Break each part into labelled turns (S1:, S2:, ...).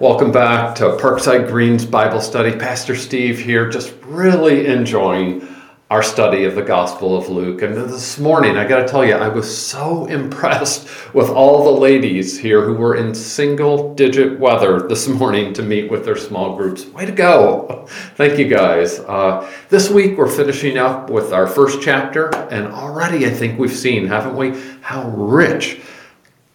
S1: Welcome back to Parkside Green's Bible Study. Pastor Steve here, just really enjoying our study of the Gospel of Luke. And this morning, I got to tell you, I was so impressed with all the ladies here who were in single digit weather this morning to meet with their small groups. Way to go! Thank you guys. Uh, this week, we're finishing up with our first chapter, and already I think we've seen, haven't we, how rich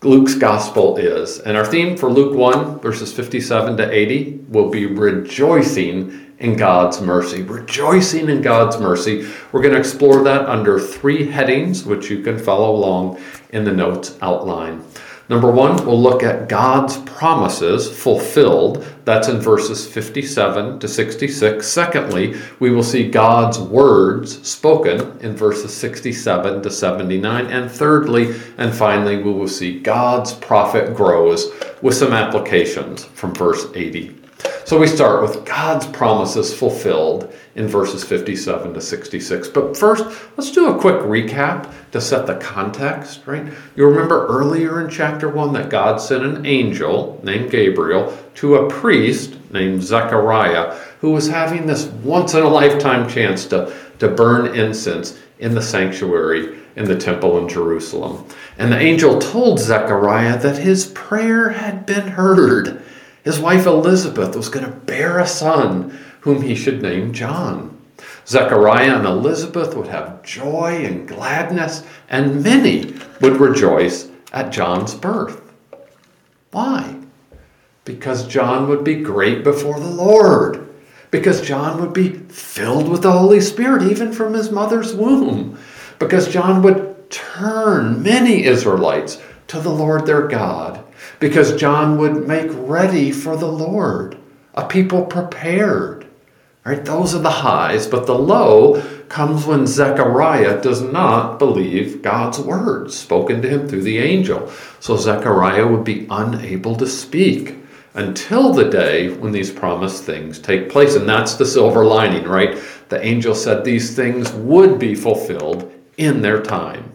S1: Luke's gospel is. And our theme for Luke 1, verses 57 to 80, will be rejoicing in God's mercy. Rejoicing in God's mercy. We're going to explore that under three headings, which you can follow along in the notes outline. Number one, we'll look at God's promises fulfilled. That's in verses 57 to 66. Secondly, we will see God's words spoken in verses 67 to 79. And thirdly, and finally, we will see God's prophet grows with some applications from verse 80. So we start with God's promises fulfilled in verses 57 to 66. But first, let's do a quick recap to set the context, right? You remember earlier in chapter 1 that God sent an angel named Gabriel to a priest named Zechariah who was having this once in a lifetime chance to, to burn incense in the sanctuary in the temple in Jerusalem. And the angel told Zechariah that his prayer had been heard his wife Elizabeth was going to bear a son whom he should name John. Zechariah and Elizabeth would have joy and gladness, and many would rejoice at John's birth. Why? Because John would be great before the Lord. Because John would be filled with the Holy Spirit, even from his mother's womb. Because John would turn many Israelites to the Lord their God because John would make ready for the Lord, a people prepared. Right? Those are the highs, but the low comes when Zechariah does not believe God's words spoken to him through the angel. So Zechariah would be unable to speak until the day when these promised things take place. And that's the silver lining, right? The angel said these things would be fulfilled in their time.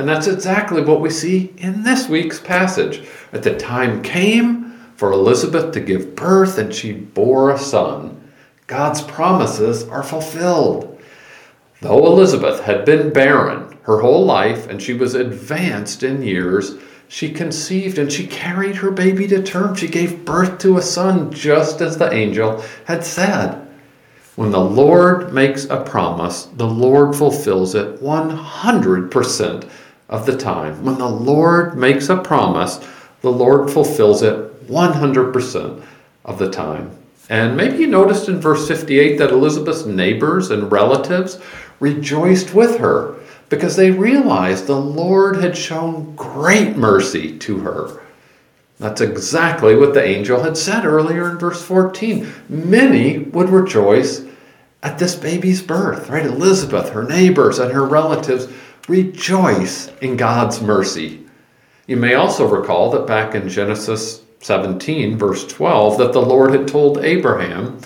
S1: And that's exactly what we see in this week's passage. At the time came for Elizabeth to give birth, and she bore a son. God's promises are fulfilled. Though Elizabeth had been barren her whole life and she was advanced in years, she conceived and she carried her baby to term. She gave birth to a son, just as the angel had said. When the Lord makes a promise, the Lord fulfills it 100% of the time. When the Lord makes a promise, the Lord fulfills it 100% of the time. And maybe you noticed in verse 58 that Elizabeth's neighbors and relatives rejoiced with her because they realized the Lord had shown great mercy to her. That's exactly what the angel had said earlier in verse 14. Many would rejoice at this baby's birth, right? Elizabeth, her neighbors, and her relatives rejoice in God's mercy. You may also recall that back in Genesis 17, verse 12, that the Lord had told Abraham,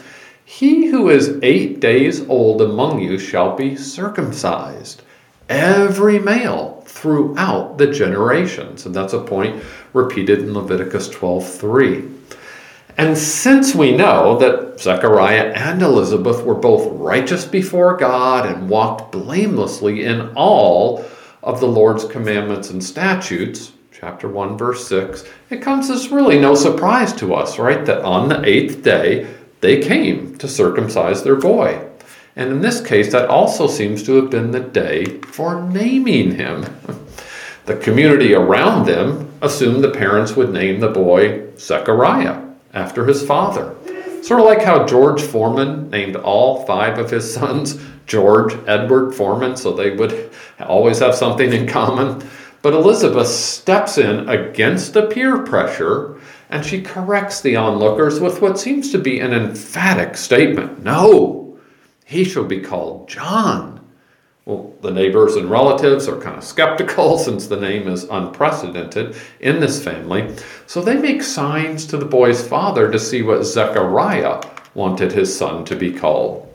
S1: He who is eight days old among you shall be circumcised, every male throughout the generations. And that's a point repeated in Leviticus 12 3. And since we know that Zechariah and Elizabeth were both righteous before God and walked blamelessly in all of the Lord's commandments and statutes, chapter 1, verse 6, it comes as really no surprise to us, right? That on the eighth day they came to circumcise their boy. And in this case, that also seems to have been the day for naming him. The community around them assumed the parents would name the boy Zechariah after his father. Sort of like how George Foreman named all five of his sons George Edward Foreman, so they would always have something in common. But Elizabeth steps in against the peer pressure and she corrects the onlookers with what seems to be an emphatic statement No, he shall be called John. Well, the neighbors and relatives are kind of skeptical since the name is unprecedented in this family. So they make signs to the boy's father to see what Zechariah wanted his son to be called.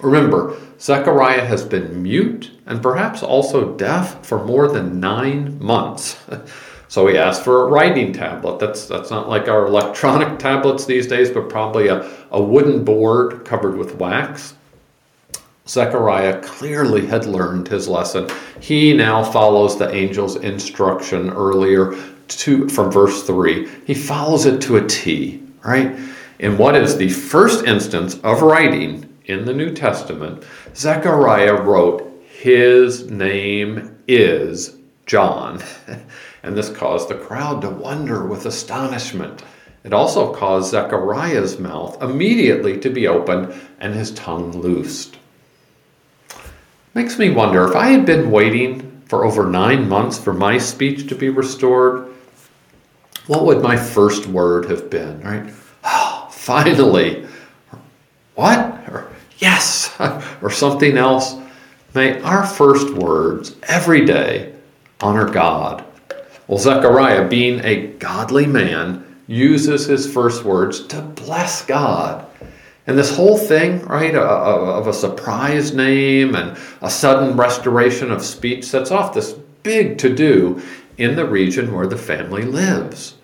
S1: Remember, Zechariah has been mute and perhaps also deaf for more than nine months. So he asked for a writing tablet. That's, that's not like our electronic tablets these days, but probably a, a wooden board covered with wax. Zechariah clearly had learned his lesson. He now follows the angel's instruction earlier to, from verse 3. He follows it to a T, right? In what is the first instance of writing in the New Testament, Zechariah wrote, His name is John. and this caused the crowd to wonder with astonishment. It also caused Zechariah's mouth immediately to be opened and his tongue loosed. Makes me wonder if I had been waiting for over nine months for my speech to be restored, what would my first word have been, right? Oh, finally. What? Or yes, or something else. May our first words every day honor God. Well, Zechariah, being a godly man, uses his first words to bless God. And this whole thing, right, of a surprise name and a sudden restoration of speech sets off this big to do in the region where the family lives.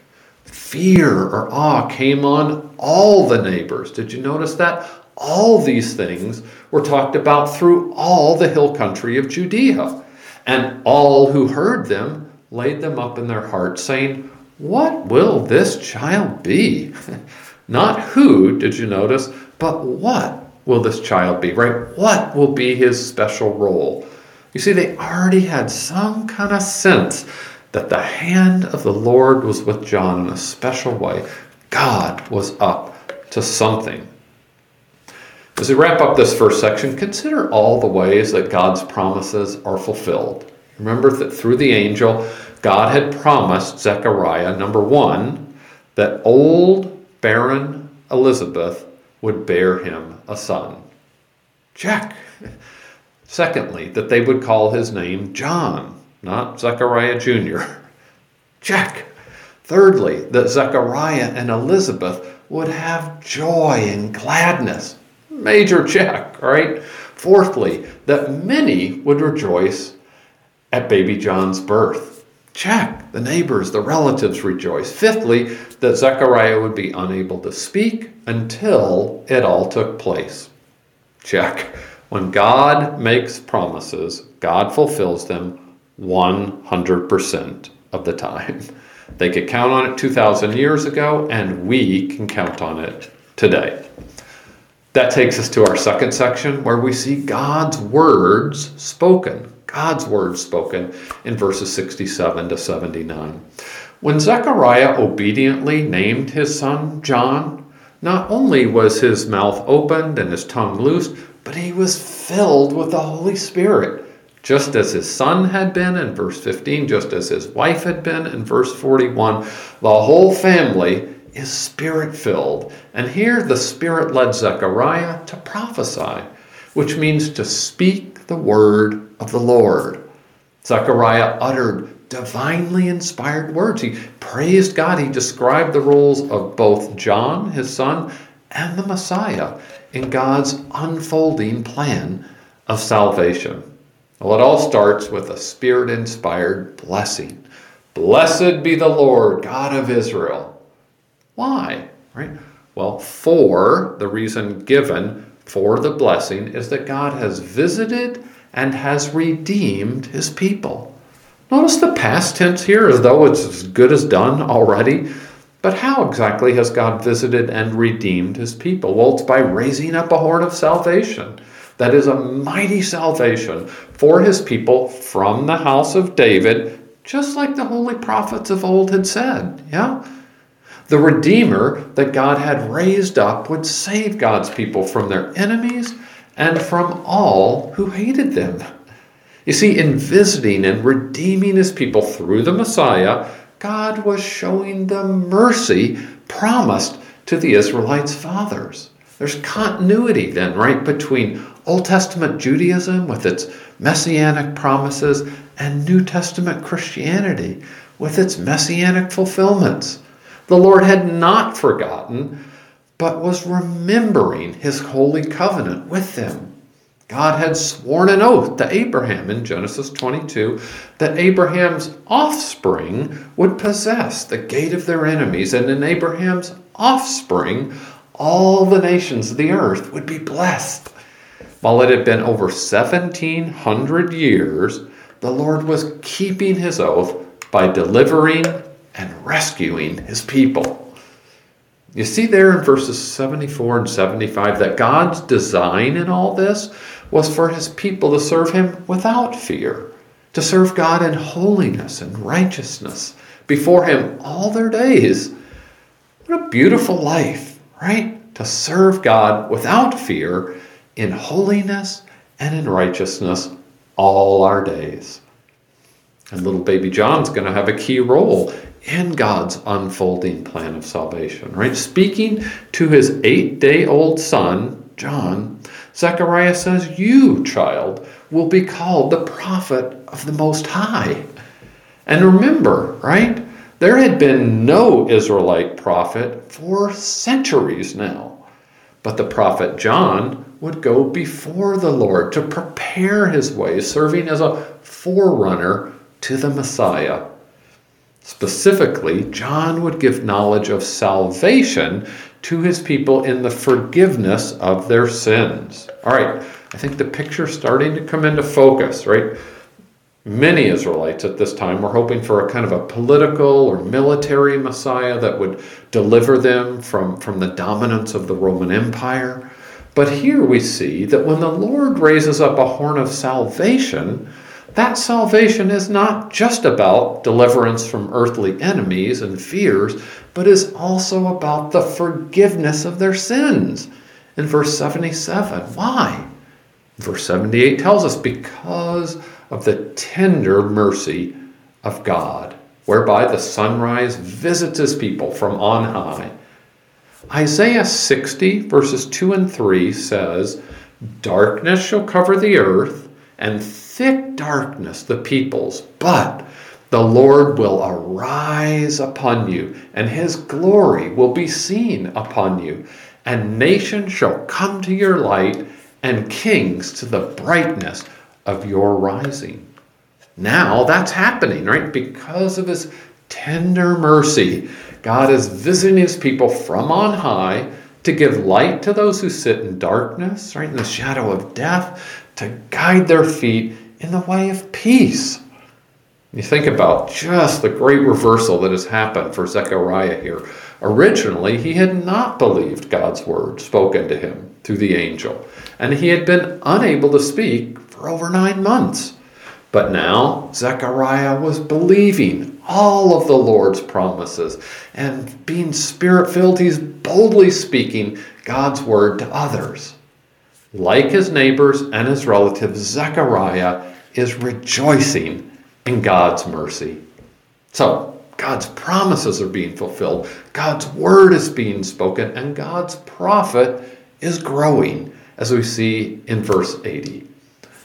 S1: Fear or awe came on all the neighbors. Did you notice that? All these things were talked about through all the hill country of Judea. And all who heard them laid them up in their hearts, saying, What will this child be? Not who, did you notice, but what will this child be, right? What will be his special role? You see, they already had some kind of sense that the hand of the Lord was with John in a special way. God was up to something. As we wrap up this first section, consider all the ways that God's promises are fulfilled. Remember that through the angel, God had promised Zechariah, number one, that old, barren Elizabeth would bear him a son. Check. Secondly, that they would call his name John, not Zechariah Jr. Check. Thirdly, that Zechariah and Elizabeth would have joy and gladness. Major check, right? Fourthly, that many would rejoice at baby John's birth. Check. The neighbors, the relatives rejoice. Fifthly, that Zechariah would be unable to speak until it all took place. Check. When God makes promises, God fulfills them 100% of the time. They could count on it 2,000 years ago, and we can count on it today. That takes us to our second section where we see God's words spoken. God's word spoken in verses 67 to 79. When Zechariah obediently named his son John, not only was his mouth opened and his tongue loosed, but he was filled with the Holy Spirit, just as his son had been in verse 15, just as his wife had been in verse 41. The whole family is spirit filled. And here the Spirit led Zechariah to prophesy, which means to speak the word of the Lord. Zechariah uttered divinely inspired words. He praised God. He described the roles of both John, his son, and the Messiah in God's unfolding plan of salvation. Well, it all starts with a spirit inspired blessing. Blessed be the Lord, God of Israel. Why? Right? Well, for the reason given for the blessing is that God has visited and has redeemed his people. Notice the past tense here as though it's as good as done already. But how exactly has God visited and redeemed his people? Well, it's by raising up a horn of salvation. That is a mighty salvation for his people from the house of David, just like the holy prophets of old had said. Yeah? The Redeemer that God had raised up would save God's people from their enemies and from all who hated them. You see, in visiting and redeeming his people through the Messiah, God was showing the mercy promised to the Israelites' fathers. There's continuity then, right, between Old Testament Judaism with its messianic promises and New Testament Christianity with its messianic fulfillments. The Lord had not forgotten, but was remembering his holy covenant with them. God had sworn an oath to Abraham in Genesis 22 that Abraham's offspring would possess the gate of their enemies, and in Abraham's offspring, all the nations of the earth would be blessed. While it had been over 1700 years, the Lord was keeping his oath by delivering and rescuing his people. You see there in verses 74 and 75 that God's design in all this was for his people to serve him without fear, to serve God in holiness and righteousness before him all their days. What a beautiful life, right? To serve God without fear in holiness and in righteousness all our days. And little baby John's going to have a key role in God's unfolding plan of salvation, right? Speaking to his eight day old son, John, Zechariah says, You, child, will be called the prophet of the Most High. And remember, right? There had been no Israelite prophet for centuries now. But the prophet John would go before the Lord to prepare his way, serving as a forerunner to the Messiah. Specifically, John would give knowledge of salvation to his people in the forgiveness of their sins. All right, I think the picture's starting to come into focus, right? Many Israelites at this time were hoping for a kind of a political or military Messiah that would deliver them from, from the dominance of the Roman Empire. But here we see that when the Lord raises up a horn of salvation, that salvation is not just about deliverance from earthly enemies and fears, but is also about the forgiveness of their sins. In verse 77, why? Verse 78 tells us because of the tender mercy of God, whereby the sunrise visits his people from on high. Isaiah 60, verses 2 and 3 says, Darkness shall cover the earth, and thick darkness the peoples, but the Lord will arise upon you, and his glory will be seen upon you. And nations shall come to your light, and kings to the brightness of your rising. Now that's happening, right? Because of his tender mercy, God is visiting his people from on high to give light to those who sit in darkness, right, in the shadow of death, to guide their feet in the way of peace. You think about just the great reversal that has happened for Zechariah here. Originally, he had not believed God's word spoken to him through the angel, and he had been unable to speak for over nine months. But now, Zechariah was believing all of the Lord's promises, and being spirit filled, he's boldly speaking God's word to others. Like his neighbors and his relatives, Zechariah is rejoicing in God's mercy. So, God's promises are being fulfilled, God's word is being spoken, and God's prophet is growing, as we see in verse 80.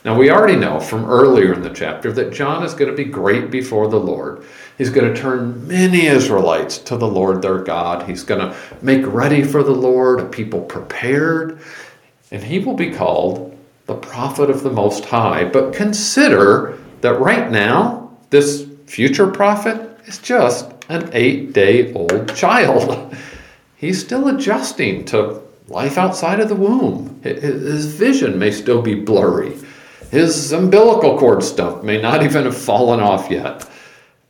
S1: Now, we already know from earlier in the chapter that John is going to be great before the Lord. He's going to turn many Israelites to the Lord their God. He's going to make ready for the Lord a people prepared, and he will be called the prophet of the Most High. But consider that right now, this future prophet is just an eight day old child. He's still adjusting to life outside of the womb. His vision may still be blurry. His umbilical cord stump may not even have fallen off yet.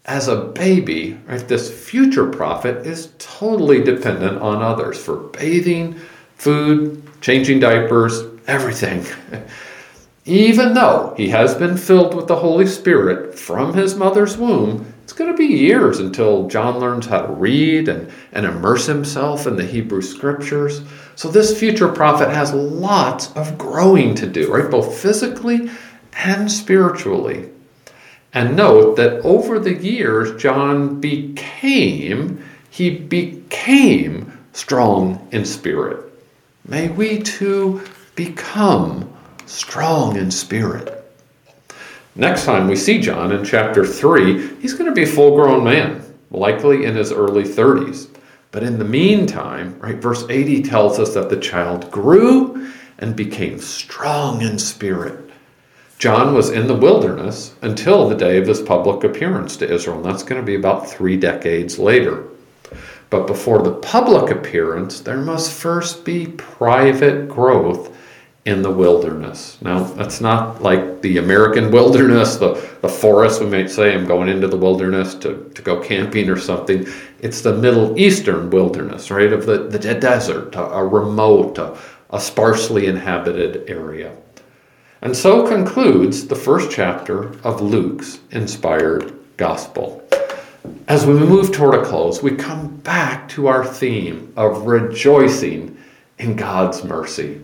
S1: As a baby, right, this future prophet is totally dependent on others for bathing, food, changing diapers, everything. Even though he has been filled with the Holy Spirit from his mother's womb, it's going to be years until John learns how to read and, and immerse himself in the Hebrew scriptures. So, this future prophet has lots of growing to do, right? Both physically and spiritually. And note that over the years, John became, he became strong in spirit. May we too become strong in spirit. Next time we see John in chapter 3, he's going to be a full grown man, likely in his early 30s. But in the meantime, right, verse 80 tells us that the child grew and became strong in spirit. John was in the wilderness until the day of his public appearance to Israel, and that's going to be about three decades later. But before the public appearance, there must first be private growth in the wilderness. Now, that's not like the American wilderness, the, the forest, we might say, I'm going into the wilderness to, to go camping or something. It's the Middle Eastern wilderness, right, of the, the desert, a, remote, a, a sparsely inhabited area. And so concludes the first chapter of Luke's inspired gospel. As we move toward a close, we come back to our theme of rejoicing in God's mercy.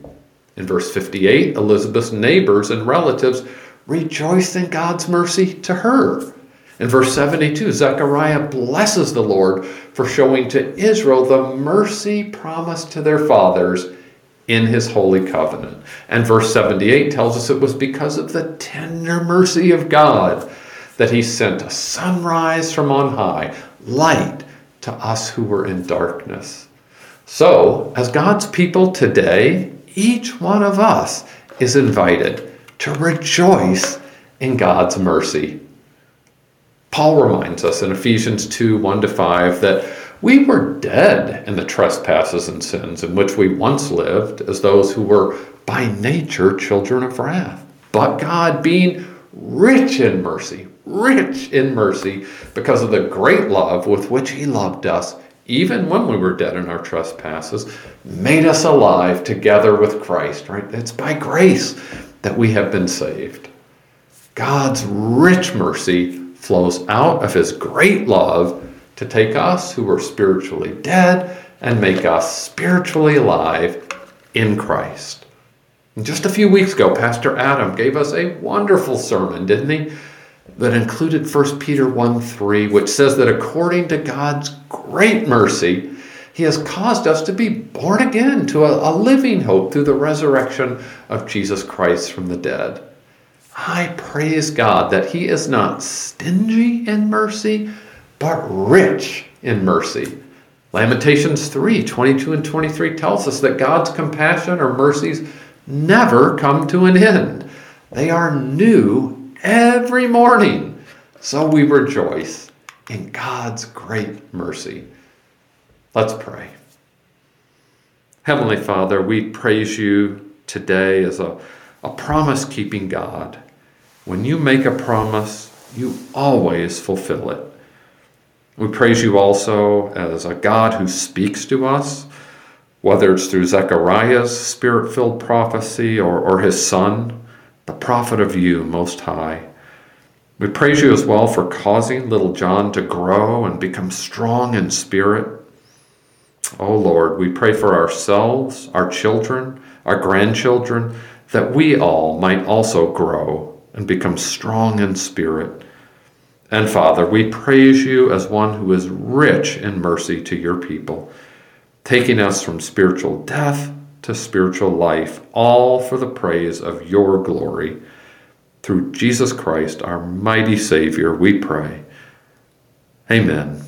S1: In verse 58, Elizabeth's neighbors and relatives rejoiced in God's mercy to her. In verse 72, Zechariah blesses the Lord for showing to Israel the mercy promised to their fathers in his holy covenant. And verse 78 tells us it was because of the tender mercy of God that he sent a sunrise from on high, light to us who were in darkness. So, as God's people today, each one of us is invited to rejoice in God's mercy. Paul reminds us in Ephesians 2 1 to 5 that we were dead in the trespasses and sins in which we once lived as those who were by nature children of wrath. But God, being rich in mercy, rich in mercy, because of the great love with which He loved us, even when we were dead in our trespasses, made us alive together with Christ, right? It's by grace that we have been saved. God's rich mercy flows out of his great love to take us who were spiritually dead and make us spiritually alive in Christ. And just a few weeks ago, Pastor Adam gave us a wonderful sermon, didn't he? That included 1 Peter 1 3, which says that according to God's great mercy, He has caused us to be born again to a, a, living hope through the resurrection of Jesus Christ from the dead. I praise God that He is not stingy in mercy, but rich in mercy. Lamentations 3 22 and 23 tells us that God's compassion or mercies never come to an end. They are new every morning. So we rejoice in God's great mercy. Let's pray. Heavenly Father, we praise you today as a, a promise keeping God. When you make a promise, you always fulfill it. We praise you also as a God who speaks to us, whether it's through Zechariah's spirit filled prophecy or, or his son the prophet of you, Most High. We praise you as well for causing little John to grow and become strong in spirit. Oh Lord, we pray for ourselves, our children, our grandchildren, that we all might also grow and become strong in spirit. And Father, we praise you as one who is rich in mercy to your people, taking us from spiritual death to spiritual life, all for the praise of your glory. Through Jesus Christ, our mighty Savior, we pray. Amen.